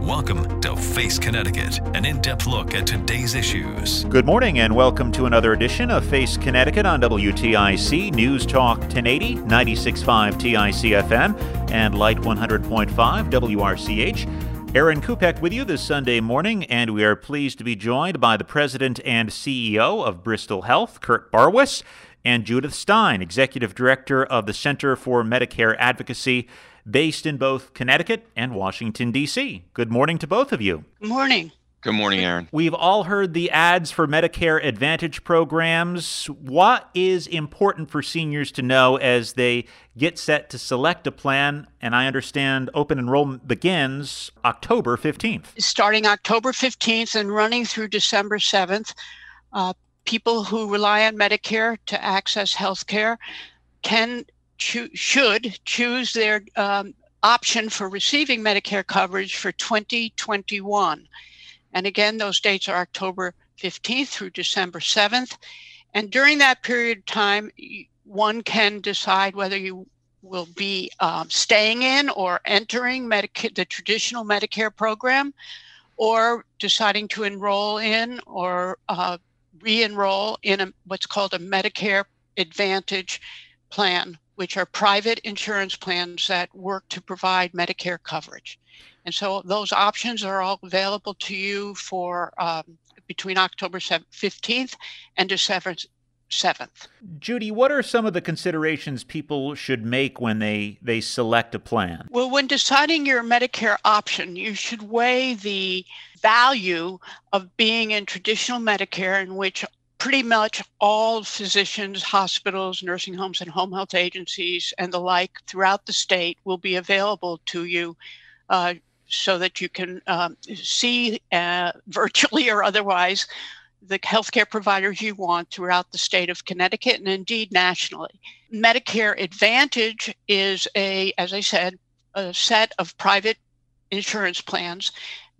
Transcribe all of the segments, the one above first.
Welcome to Face Connecticut, an in depth look at today's issues. Good morning, and welcome to another edition of Face Connecticut on WTIC News Talk 1080, 96.5 TIC FM, and Lite 100.5 WRCH. Aaron Kupek with you this Sunday morning, and we are pleased to be joined by the President and CEO of Bristol Health, Kurt Barwis, and Judith Stein, Executive Director of the Center for Medicare Advocacy based in both Connecticut and Washington, D.C. Good morning to both of you. Good morning. Good morning, Aaron. We've all heard the ads for Medicare Advantage programs. What is important for seniors to know as they get set to select a plan? And I understand open enrollment begins October 15th. Starting October 15th and running through December 7th, uh, people who rely on Medicare to access health care can cho- should choose their um, option for receiving Medicare coverage for 2021. And again, those dates are October 15th through December 7th. And during that period of time, one can decide whether you will be um, staying in or entering Medicare, the traditional Medicare program, or deciding to enroll in or uh, re enroll in a, what's called a Medicare Advantage plan which are private insurance plans that work to provide Medicare coverage. And so those options are all available to you for um, between October 15th and December 7th. Judy, what are some of the considerations people should make when they, they select a plan? Well, when deciding your Medicare option, you should weigh the value of being in traditional Medicare, in which pretty much all physicians, hospitals, nursing homes, and home health agencies and the like throughout the state will be available to you uh, so that you can um, see uh, virtually or otherwise the healthcare providers you want throughout the state of Connecticut and indeed nationally. Medicare Advantage is a, as I said, a set of private insurance plans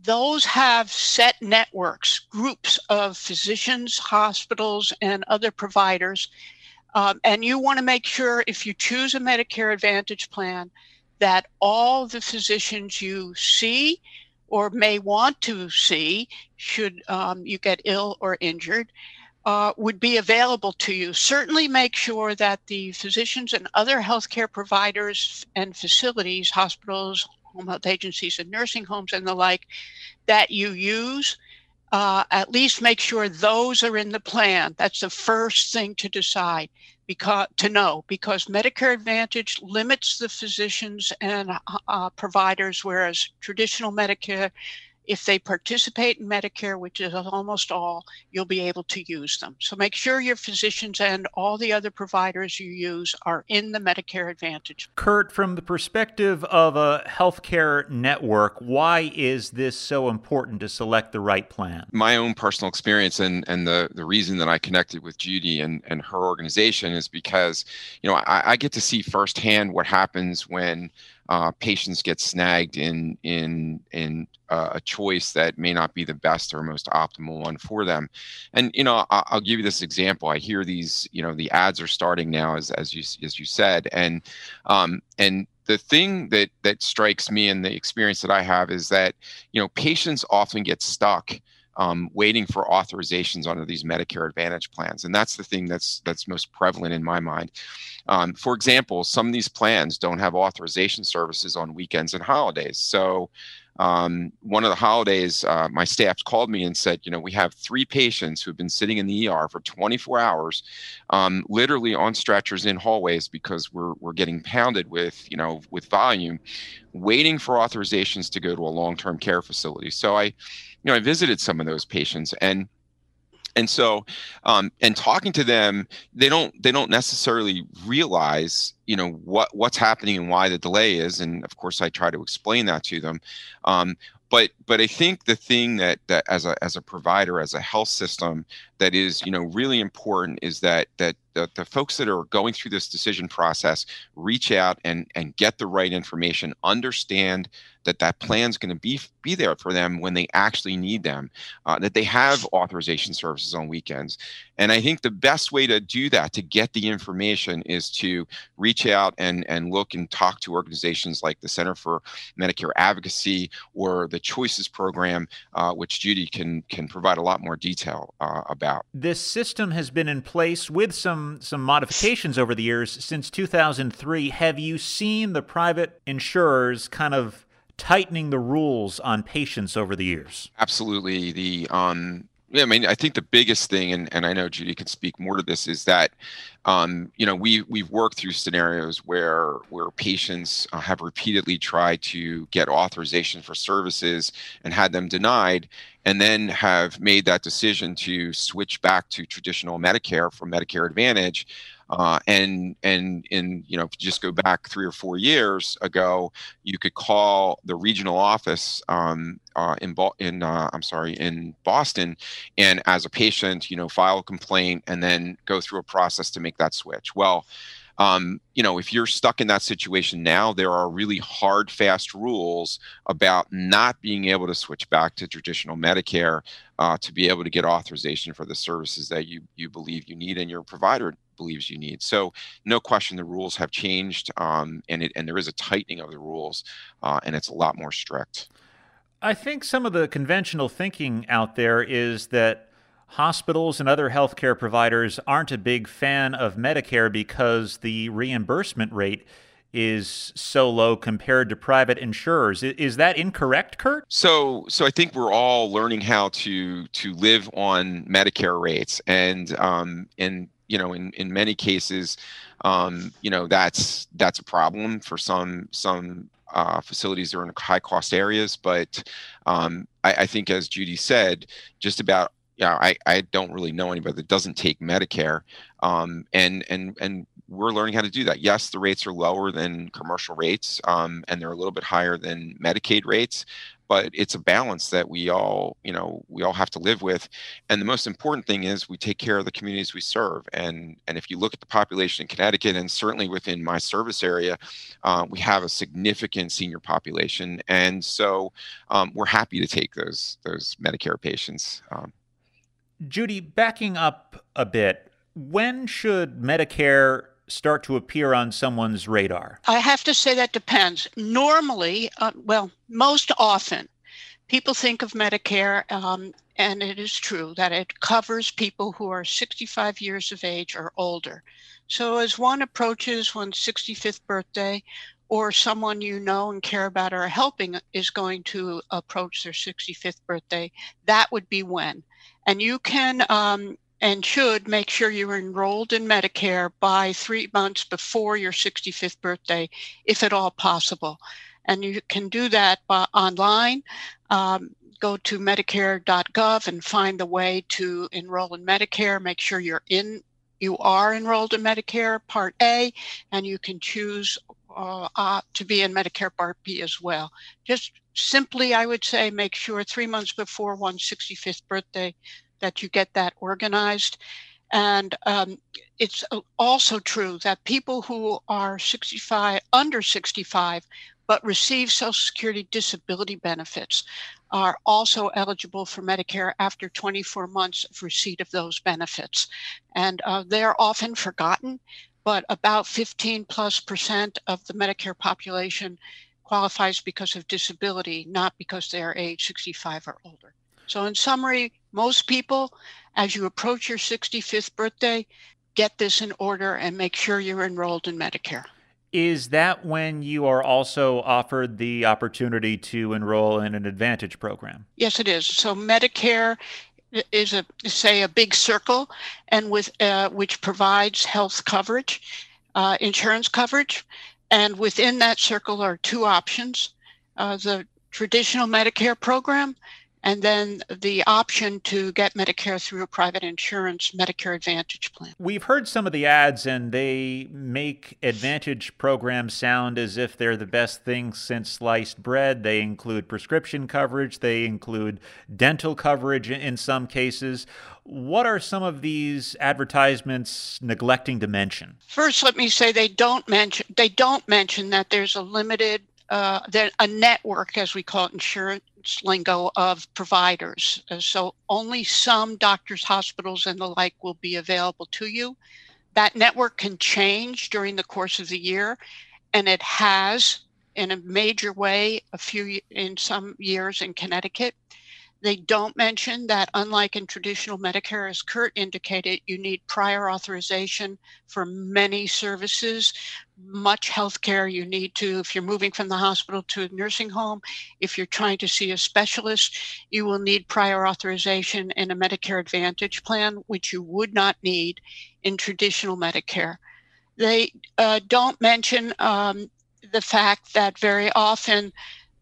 those have set networks, groups of physicians, hospitals, and other providers. Um, and you want to make sure if you choose a Medicare Advantage plan that all the physicians you see or may want to see, should um, you get ill or injured, uh, would be available to you. Certainly make sure that the physicians and other healthcare providers and facilities, hospitals, home health agencies and nursing homes and the like that you use, uh, at least make sure those are in the plan. That's the first thing to decide because to know because Medicare Advantage limits the physicians and uh, providers, whereas traditional Medicare if they participate in Medicare, which is almost all, you'll be able to use them. So make sure your physicians and all the other providers you use are in the Medicare Advantage. Kurt, from the perspective of a healthcare network, why is this so important to select the right plan? My own personal experience and, and the, the reason that I connected with Judy and, and her organization is because, you know, I, I get to see firsthand what happens when uh, patients get snagged in in in uh, a choice that may not be the best or most optimal one for them. And you know, I'll, I'll, give you this example. I hear these, you know, the ads are starting now, as as you as you said, and um, and the thing that that strikes me and the experience that I have is that you know patients often get stuck um, waiting for authorizations under these Medicare Advantage plans, and that's the thing that's that's most prevalent in my mind. Um, for example, some of these plans don't have authorization services on weekends and holidays, so um, one of the holidays, uh, my staff called me and said, you know, we have three patients who've been sitting in the ER for 24 hours, um, literally on stretchers in hallways because we're we're getting pounded with you know with volume, waiting for authorizations to go to a long-term care facility. So I, you know, I visited some of those patients and and so um, and talking to them they don't they don't necessarily realize you know what what's happening and why the delay is and of course i try to explain that to them. Um, but but i think the thing that that as a as a provider as a health system that is you know really important is that that the, the folks that are going through this decision process reach out and and get the right information understand that that plan is going to be be there for them when they actually need them uh, that they have authorization services on weekends. And i think the best way to do that to get the information is to reach out and and look and talk to organizations like the center for medicare advocacy or the choices program uh, which judy can can provide a lot more detail uh, about. This system has been in place with some some modifications over the years since 2003 have you seen the private insurers kind of tightening the rules on patients over the years? Absolutely. The um, yeah, I mean, I think the biggest thing, and, and I know Judy can speak more to this, is that um, you know we we've worked through scenarios where where patients uh, have repeatedly tried to get authorization for services and had them denied, and then have made that decision to switch back to traditional Medicare from Medicare Advantage. Uh, and and in you know just go back three or four years ago, you could call the regional office um, uh, in in uh, I'm sorry in Boston, and as a patient, you know, file a complaint and then go through a process to make that switch. Well, um, you know, if you're stuck in that situation now, there are really hard, fast rules about not being able to switch back to traditional Medicare uh, to be able to get authorization for the services that you you believe you need and your provider believes you need. So, no question, the rules have changed, um, and it and there is a tightening of the rules, uh, and it's a lot more strict. I think some of the conventional thinking out there is that hospitals and other healthcare providers aren't a big fan of Medicare because the reimbursement rate is so low compared to private insurers. Is that incorrect, Kurt? So, so I think we're all learning how to to live on Medicare rates, and um, and you know, in in many cases, um, you know, that's that's a problem for some some uh, facilities are in high cost areas. But um, I, I, think, as Judy said, just about yeah, I, I don't really know anybody that doesn't take Medicare, um, and and and we're learning how to do that. Yes, the rates are lower than commercial rates, um, and they're a little bit higher than Medicaid rates, but it's a balance that we all you know we all have to live with. And the most important thing is we take care of the communities we serve. And and if you look at the population in Connecticut, and certainly within my service area, uh, we have a significant senior population, and so um, we're happy to take those those Medicare patients. Um, Judy, backing up a bit, when should Medicare start to appear on someone's radar? I have to say that depends. Normally, uh, well, most often, people think of Medicare, um, and it is true that it covers people who are 65 years of age or older. So, as one approaches one's 65th birthday, or someone you know and care about or helping is going to approach their 65th birthday, that would be when. And you can um, and should make sure you're enrolled in Medicare by three months before your 65th birthday, if at all possible. And you can do that by, online. Um, go to medicare.gov and find the way to enroll in Medicare. Make sure you're in you are enrolled in Medicare Part A, and you can choose uh, uh, to be in Medicare Part B as well. Just simply, I would say, make sure three months before one's 65th birthday that you get that organized. And um, it's also true that people who are 65, under 65, but receive Social Security disability benefits are also eligible for Medicare after 24 months of receipt of those benefits. And uh, they're often forgotten, but about 15 plus percent of the Medicare population qualifies because of disability, not because they are age 65 or older. So, in summary, most people, as you approach your 65th birthday, get this in order and make sure you're enrolled in Medicare. Is that when you are also offered the opportunity to enroll in an Advantage program? Yes, it is. So Medicare is a say a big circle, and with uh, which provides health coverage, uh, insurance coverage, and within that circle are two options: uh, the traditional Medicare program and then the option to get Medicare through a private insurance Medicare Advantage plan. We've heard some of the ads, and they make Advantage programs sound as if they're the best thing since sliced bread. They include prescription coverage, they include dental coverage in some cases. What are some of these advertisements neglecting to mention? First, let me say they don't mention they don't mention that there's a limited uh, a network, as we call it, insurance lingo, of providers. Uh, so only some doctors, hospitals, and the like will be available to you. That network can change during the course of the year, and it has in a major way a few in some years in Connecticut. They don't mention that, unlike in traditional Medicare, as Kurt indicated, you need prior authorization for many services. Much healthcare you need to, if you're moving from the hospital to a nursing home, if you're trying to see a specialist, you will need prior authorization and a Medicare Advantage plan, which you would not need in traditional Medicare. They uh, don't mention um, the fact that very often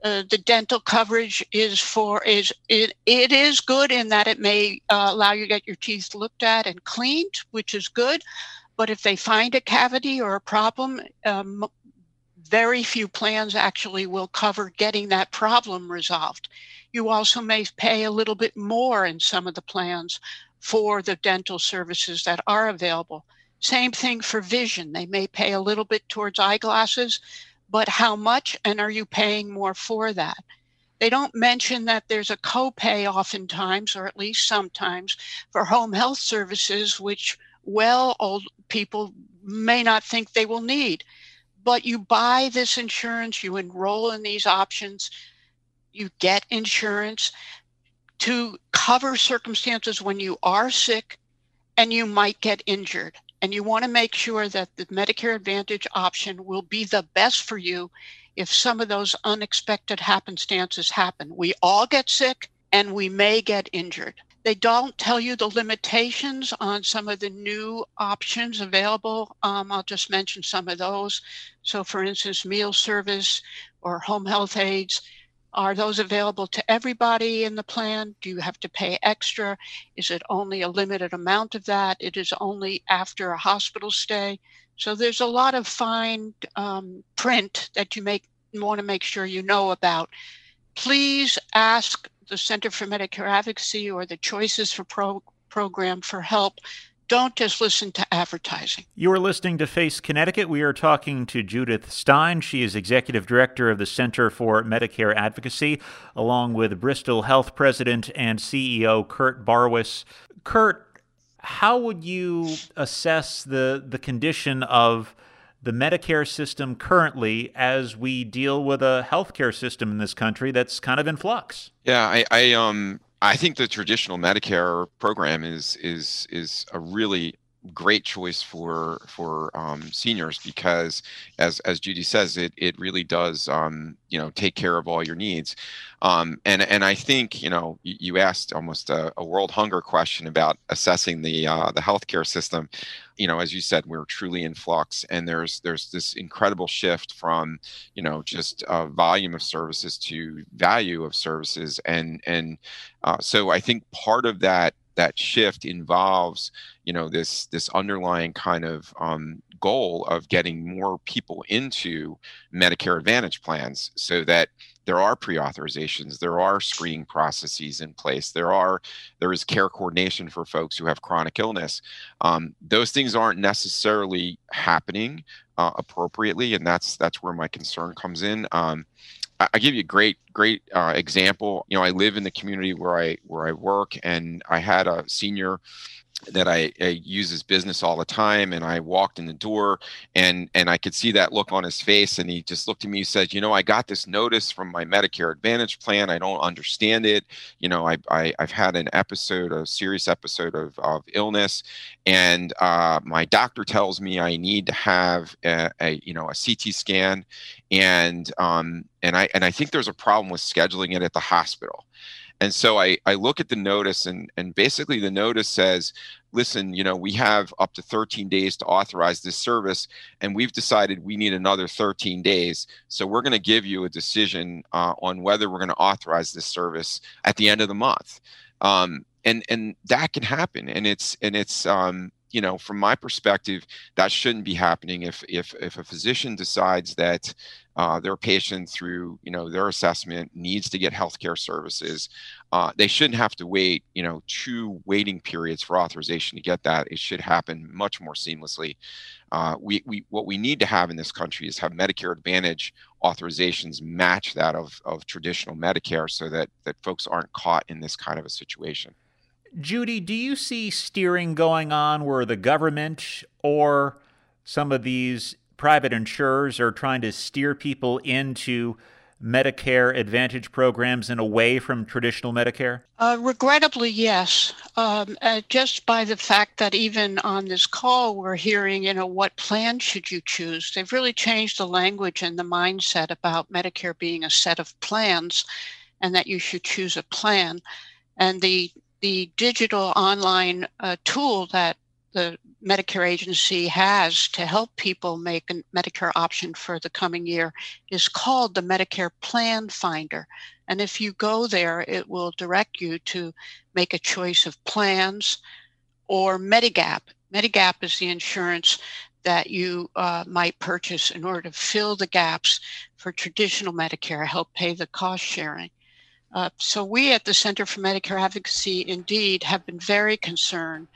uh, the dental coverage is for is it, it is good in that it may uh, allow you to get your teeth looked at and cleaned which is good but if they find a cavity or a problem um, very few plans actually will cover getting that problem resolved. You also may pay a little bit more in some of the plans for the dental services that are available. Same thing for vision. They may pay a little bit towards eyeglasses but how much and are you paying more for that? They don't mention that there's a copay oftentimes, or at least sometimes, for home health services, which well old people may not think they will need. But you buy this insurance, you enroll in these options, you get insurance to cover circumstances when you are sick and you might get injured and you want to make sure that the Medicare Advantage option will be the best for you if some of those unexpected happenstances happen. We all get sick and we may get injured. They don't tell you the limitations on some of the new options available. Um, I'll just mention some of those. So, for instance, meal service or home health aides are those available to everybody in the plan? Do you have to pay extra? Is it only a limited amount of that? It is only after a hospital stay. So there's a lot of fine um, print that you make want to make sure you know about. Please ask the Center for Medicare Advocacy or the Choices for Pro- program for help don't just listen to advertising. You are listening to Face Connecticut. We are talking to Judith Stein. She is executive director of the Center for Medicare Advocacy, along with Bristol Health President and CEO Kurt Barwis. Kurt, how would you assess the the condition of the Medicare system currently as we deal with a healthcare system in this country that's kind of in flux? Yeah, I, I um I think the traditional Medicare program is is is a really great choice for for um, seniors because as as Judy says it it really does um, you know take care of all your needs. Um, and and I think you know you, asked almost a, a, world hunger question about assessing the uh, the healthcare system. You know as you said we're truly in flux and there's there's this incredible shift from you know just uh, volume of services to value of services and and uh, so I think part of that that shift involves you know this this underlying kind of um, goal of getting more people into medicare advantage plans so that there are pre-authorizations there are screening processes in place there are there is care coordination for folks who have chronic illness. Um, those things aren't necessarily happening uh, appropriately and that's that's where my concern comes in. Um, I give you a great, great uh, example. You know, I live in the community where I where I work, and I had a senior that I, I, use his business all the time and I walked in the door and and I could see that look on his face and he just looked at me and said you know I got this notice from my Medicare Advantage plan I don't understand it you know I, I have had an episode a serious episode of, of illness and uh, my doctor tells me I need to have a, a you know a CT scan and um and I and I think there's a problem with scheduling it at the hospital and so I, I look at the notice and, and basically the notice says, listen, you know, we have up to 13 days to authorize this service, and we've decided we need another 13 days. So we're going to give you a decision uh, on whether we're going to authorize this service at the end of the month. Um, and and that can happen, and it's and it's um, you know from my perspective that shouldn't be happening if if if a physician decides that uh, their patient through you know their assessment needs to get healthcare services uh, they shouldn't have to wait you know two waiting periods for authorization to get that. It should happen much more seamlessly. Uh, we, we what we need to have in this country is have medicare advantage authorizations match that of, of traditional medicare so that that folks aren't caught in this kind of a situation Judy, do you see steering going on where the government or some of these private insurers are trying to steer people into Medicare Advantage programs and away from traditional Medicare? Uh, regrettably, yes. Um, uh, just by the fact that even on this call, we're hearing, you know, what plan should you choose? They've really changed the language and the mindset about Medicare being a set of plans and that you should choose a plan. And the the digital online uh, tool that the Medicare agency has to help people make a Medicare option for the coming year is called the Medicare Plan Finder. And if you go there, it will direct you to make a choice of plans or Medigap. Medigap is the insurance that you uh, might purchase in order to fill the gaps for traditional Medicare, help pay the cost sharing. Uh, so we at the Center for Medicare Advocacy indeed have been very concerned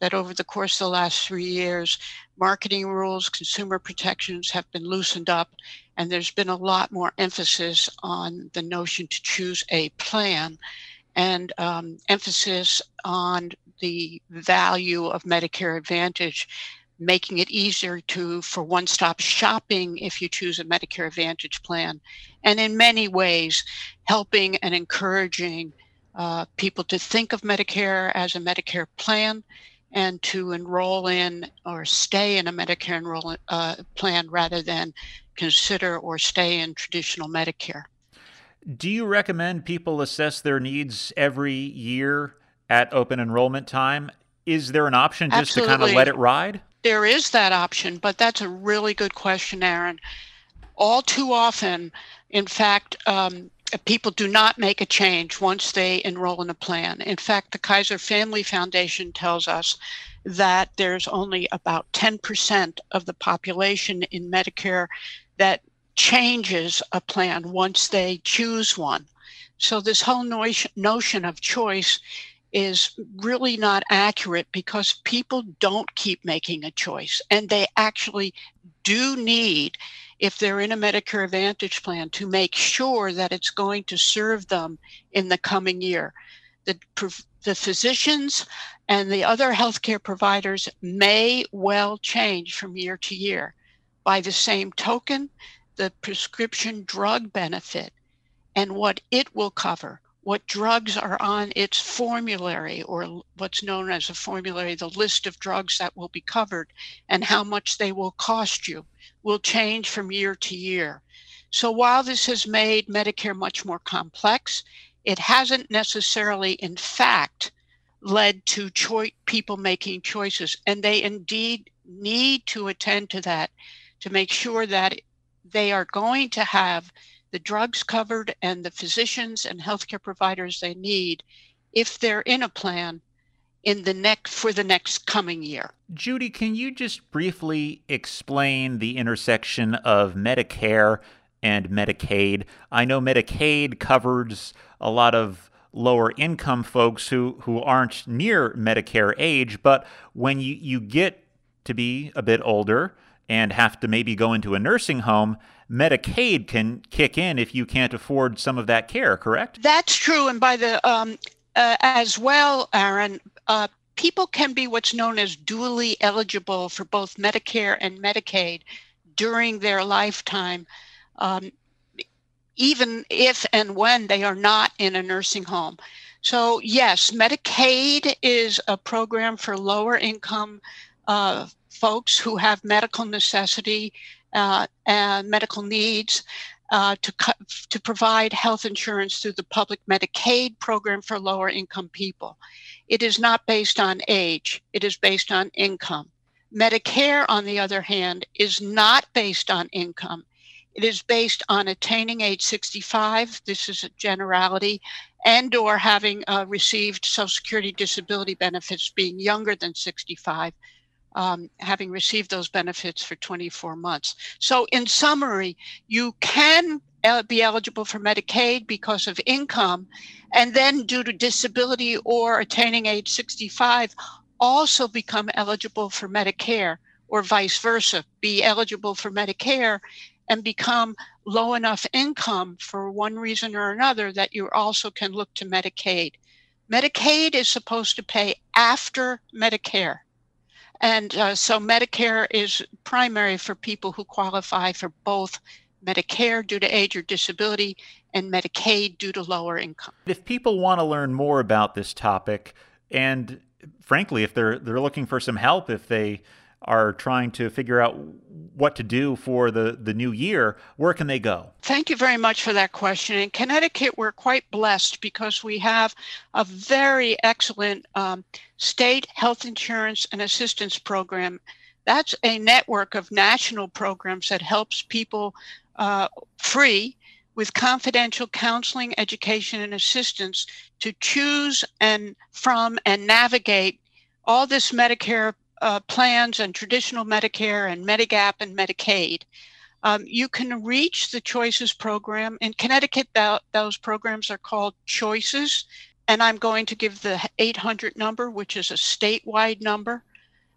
that over the course of the last three years, marketing rules, consumer protections have been loosened up, and there's been a lot more emphasis on the notion to choose a plan and um, emphasis on the value of Medicare Advantage making it easier to for one-stop shopping if you choose a Medicare Advantage plan, and in many ways helping and encouraging uh, people to think of Medicare as a Medicare plan and to enroll in or stay in a Medicare enroll uh, plan rather than consider or stay in traditional Medicare. Do you recommend people assess their needs every year at open enrollment time? Is there an option just Absolutely. to kind of let it ride? There is that option, but that's a really good question, Aaron. All too often, in fact, um, people do not make a change once they enroll in a plan. In fact, the Kaiser Family Foundation tells us that there's only about 10% of the population in Medicare that changes a plan once they choose one. So, this whole notion of choice is really not accurate because people don't keep making a choice and they actually do need if they're in a Medicare Advantage plan to make sure that it's going to serve them in the coming year. The, the physicians and the other healthcare providers may well change from year to year. By the same token, the prescription drug benefit and what it will cover what drugs are on its formulary or what's known as a formulary, the list of drugs that will be covered and how much they will cost you will change from year to year. So while this has made Medicare much more complex, it hasn't necessarily, in fact, led to people making choices. And they indeed need to attend to that to make sure that they are going to have the drugs covered and the physicians and healthcare providers they need if they're in a plan in the next for the next coming year. Judy, can you just briefly explain the intersection of Medicare and Medicaid? I know Medicaid covers a lot of lower income folks who, who aren't near Medicare age, but when you, you get to be a bit older and have to maybe go into a nursing home, Medicaid can kick in if you can't afford some of that care, correct? That's true. And by the, um, uh, as well, Aaron, uh, people can be what's known as dually eligible for both Medicare and Medicaid during their lifetime, um, even if and when they are not in a nursing home. So, yes, Medicaid is a program for lower income uh, folks who have medical necessity uh, and medical needs. Uh, to, to provide health insurance through the public Medicaid program for lower income people. It is not based on age, it is based on income. Medicare, on the other hand, is not based on income. It is based on attaining age 65. This is a generality, and or having uh, received Social Security disability benefits being younger than 65 um, having received those benefits for 24 months. So, in summary, you can uh, be eligible for Medicaid because of income, and then due to disability or attaining age 65, also become eligible for Medicare, or vice versa, be eligible for Medicare and become low enough income for one reason or another that you also can look to Medicaid. Medicaid is supposed to pay after Medicare. And uh, so Medicare is primary for people who qualify for both Medicare due to age or disability and Medicaid due to lower income. If people want to learn more about this topic, and frankly, if they're they're looking for some help, if they are trying to figure out what to do for the, the new year, where can they go? Thank you very much for that question. In Connecticut, we're quite blessed because we have a very excellent um, state health insurance and assistance program. That's a network of national programs that helps people uh, free with confidential counseling, education, and assistance to choose and from and navigate all this Medicare uh, plans and traditional Medicare and Medigap and Medicaid. Um, you can reach the Choices program. In Connecticut, those programs are called Choices. And I'm going to give the 800 number, which is a statewide number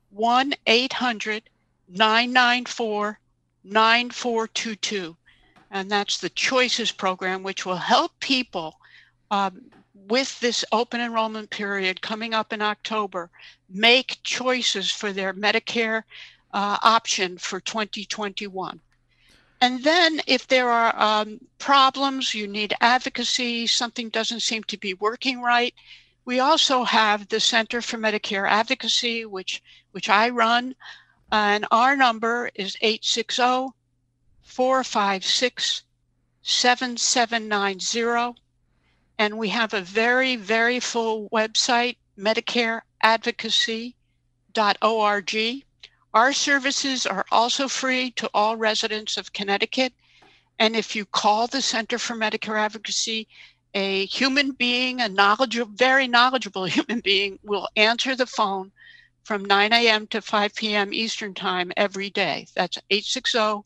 1 800 994 9422. And that's the Choices program, which will help people um, with this open enrollment period coming up in October, make choices for their Medicare uh, option for 2021. And then, if there are um, problems, you need advocacy, something doesn't seem to be working right, we also have the Center for Medicare Advocacy, which, which I run. And our number is 860 456 7790 and we have a very, very full website, medicareadvocacy.org. Our services are also free to all residents of Connecticut. And if you call the Center for Medicare Advocacy, a human being, a knowledgeable, very knowledgeable human being, will answer the phone from 9 a.m. to 5 p.m. Eastern Time every day. That's 860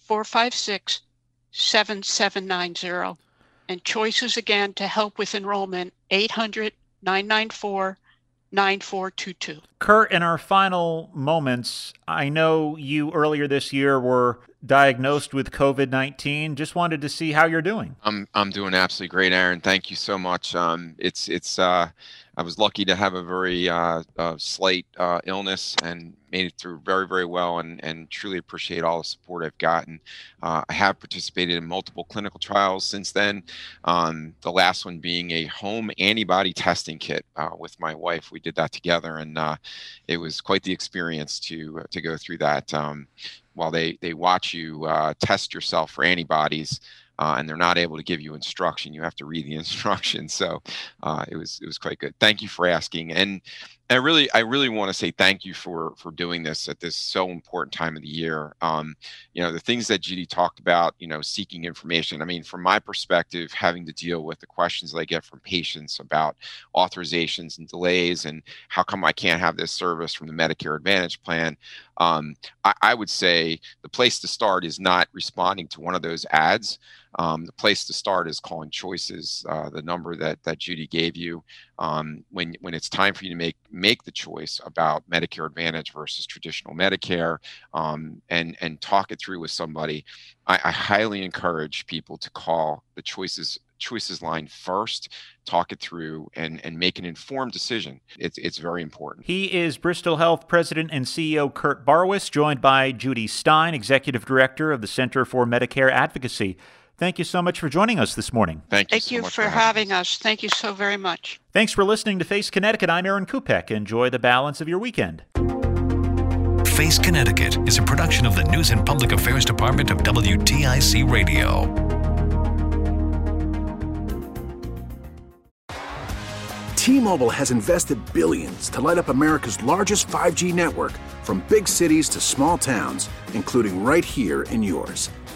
456 7790 and choices again to help with enrollment 800 994 9422. Kurt, in our final moments, I know you earlier this year were diagnosed with COVID 19. Just wanted to see how you're doing. I'm, I'm doing absolutely great, Aaron. Thank you so much. Um, it's, it's, uh, I was lucky to have a very uh, uh, slight uh, illness and made it through very, very well, and, and truly appreciate all the support I've gotten. Uh, I have participated in multiple clinical trials since then. Um, the last one being a home antibody testing kit uh, with my wife. We did that together, and uh, it was quite the experience to to go through that. Um, while they they watch you test yourself for antibodies uh, and they're not able to give you instruction. You have to read the instructions. So uh, it was it was quite good. Thank you for asking, and I really I really want to say thank you for for doing this at this so important time of the year. Um, you know the things that Judy talked about. You know seeking information. I mean, from my perspective, having to deal with the questions that I get from patients about authorizations and delays, and how come I can't have this service from the Medicare Advantage plan. Um, I, I would say the place to start is not responding to one of those ads um, the place to start is calling choices, uh, the number that that Judy gave you. Um, when when it's time for you to make make the choice about Medicare Advantage versus traditional Medicare, um, and and talk it through with somebody, I, I highly encourage people to call the choices choices line first, talk it through, and, and make an informed decision. It's, it's very important. He is Bristol Health President and CEO Kurt Barwis, joined by Judy Stein, Executive Director of the Center for Medicare Advocacy. Thank you so much for joining us this morning. Thank you. Thank so you much for, having us. Thank you so very much. Thanks for listening to Face Connecticut. I'm Aaron Kupek. Enjoy the balance of your weekend. Face Connecticut is a production of the News and Public Affairs Department of WTIC Radio. T-Mobile has invested billions to light up America's largest 5G network from big cities to small towns, including right here in yours.